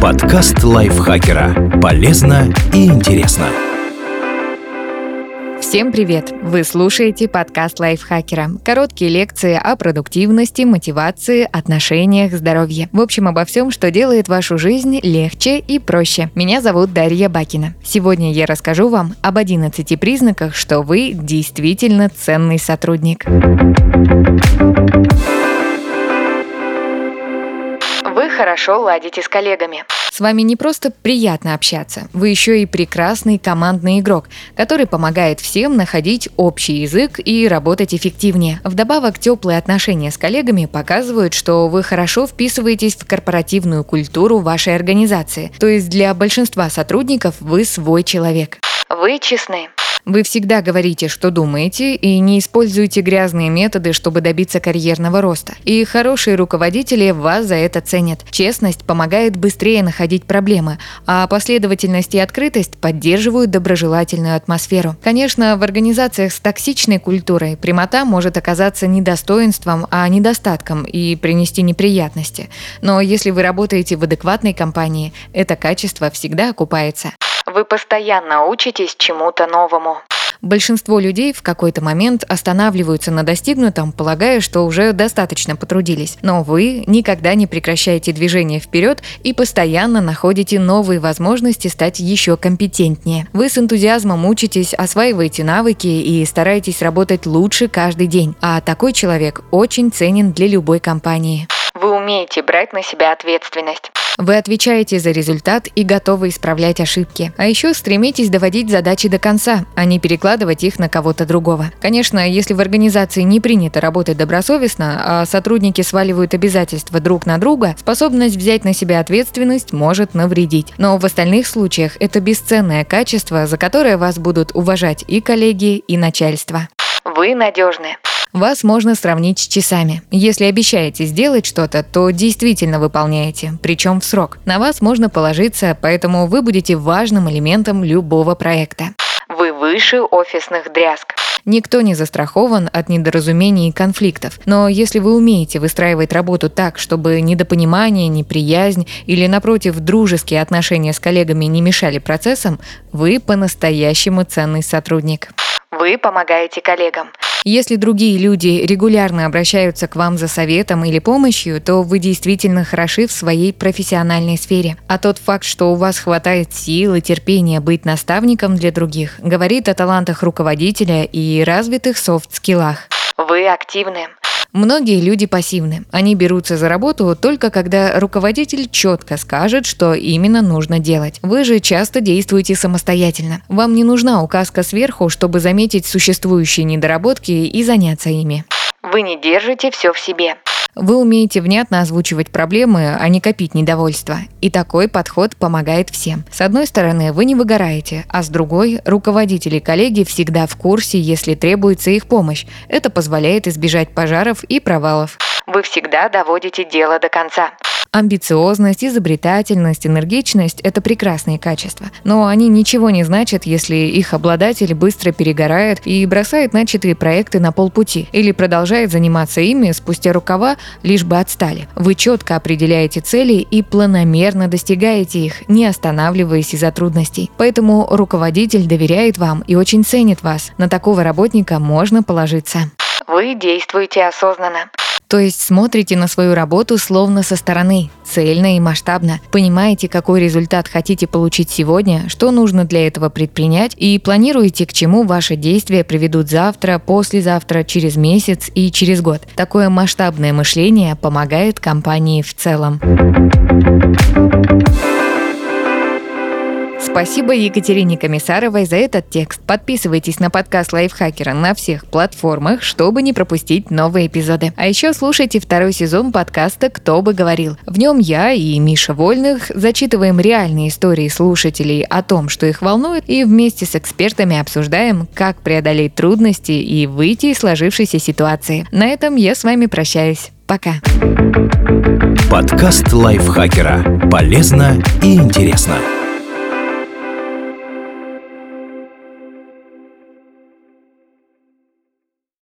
Подкаст лайфхакера. Полезно и интересно. Всем привет! Вы слушаете подкаст лайфхакера. Короткие лекции о продуктивности, мотивации, отношениях, здоровье. В общем, обо всем, что делает вашу жизнь легче и проще. Меня зовут Дарья Бакина. Сегодня я расскажу вам об 11 признаках, что вы действительно ценный сотрудник. Хорошо ладите с коллегами. С вами не просто приятно общаться, вы еще и прекрасный командный игрок, который помогает всем находить общий язык и работать эффективнее. Вдобавок, теплые отношения с коллегами показывают, что вы хорошо вписываетесь в корпоративную культуру вашей организации. То есть для большинства сотрудников вы свой человек. Вы честны. Вы всегда говорите, что думаете, и не используете грязные методы, чтобы добиться карьерного роста. И хорошие руководители вас за это ценят. Честность помогает быстрее находить проблемы, а последовательность и открытость поддерживают доброжелательную атмосферу. Конечно, в организациях с токсичной культурой прямота может оказаться не достоинством, а недостатком и принести неприятности. Но если вы работаете в адекватной компании, это качество всегда окупается. Вы постоянно учитесь чему-то новому. Большинство людей в какой-то момент останавливаются на достигнутом, полагая, что уже достаточно потрудились. Но вы никогда не прекращаете движение вперед и постоянно находите новые возможности стать еще компетентнее. Вы с энтузиазмом учитесь, осваиваете навыки и стараетесь работать лучше каждый день. А такой человек очень ценен для любой компании. Вы умеете брать на себя ответственность. Вы отвечаете за результат и готовы исправлять ошибки. А еще стремитесь доводить задачи до конца, а не перекладывать их на кого-то другого. Конечно, если в организации не принято работать добросовестно, а сотрудники сваливают обязательства друг на друга, способность взять на себя ответственность может навредить. Но в остальных случаях это бесценное качество, за которое вас будут уважать и коллеги, и начальство. Вы надежны. Вас можно сравнить с часами. Если обещаете сделать что-то, то действительно выполняете, причем в срок. На вас можно положиться, поэтому вы будете важным элементом любого проекта. Вы выше офисных дрязг. Никто не застрахован от недоразумений и конфликтов. Но если вы умеете выстраивать работу так, чтобы недопонимание, неприязнь или, напротив, дружеские отношения с коллегами не мешали процессам, вы по-настоящему ценный сотрудник. Вы помогаете коллегам. Если другие люди регулярно обращаются к вам за советом или помощью, то вы действительно хороши в своей профессиональной сфере. А тот факт, что у вас хватает сил и терпения быть наставником для других, говорит о талантах руководителя и развитых софт-скиллах. Вы активны. Многие люди пассивны. Они берутся за работу только когда руководитель четко скажет, что именно нужно делать. Вы же часто действуете самостоятельно. Вам не нужна указка сверху, чтобы заметить существующие недоработки и заняться ими. Вы не держите все в себе. Вы умеете внятно озвучивать проблемы, а не копить недовольство. И такой подход помогает всем. С одной стороны, вы не выгораете, а с другой, руководители и коллеги всегда в курсе, если требуется их помощь. Это позволяет избежать пожаров и провалов. Вы всегда доводите дело до конца. Амбициозность, изобретательность, энергичность – это прекрасные качества. Но они ничего не значат, если их обладатель быстро перегорает и бросает начатые проекты на полпути или продолжает заниматься ими спустя рукава, лишь бы отстали. Вы четко определяете цели и планомерно достигаете их, не останавливаясь из-за трудностей. Поэтому руководитель доверяет вам и очень ценит вас. На такого работника можно положиться. Вы действуете осознанно. То есть смотрите на свою работу словно со стороны, цельно и масштабно. Понимаете, какой результат хотите получить сегодня, что нужно для этого предпринять и планируете, к чему ваши действия приведут завтра, послезавтра, через месяц и через год. Такое масштабное мышление помогает компании в целом. Спасибо Екатерине Комиссаровой за этот текст. Подписывайтесь на подкаст Лайфхакера на всех платформах, чтобы не пропустить новые эпизоды. А еще слушайте второй сезон подкаста «Кто бы говорил». В нем я и Миша Вольных зачитываем реальные истории слушателей о том, что их волнует, и вместе с экспертами обсуждаем, как преодолеть трудности и выйти из сложившейся ситуации. На этом я с вами прощаюсь. Пока. Подкаст Лайфхакера. Полезно и интересно.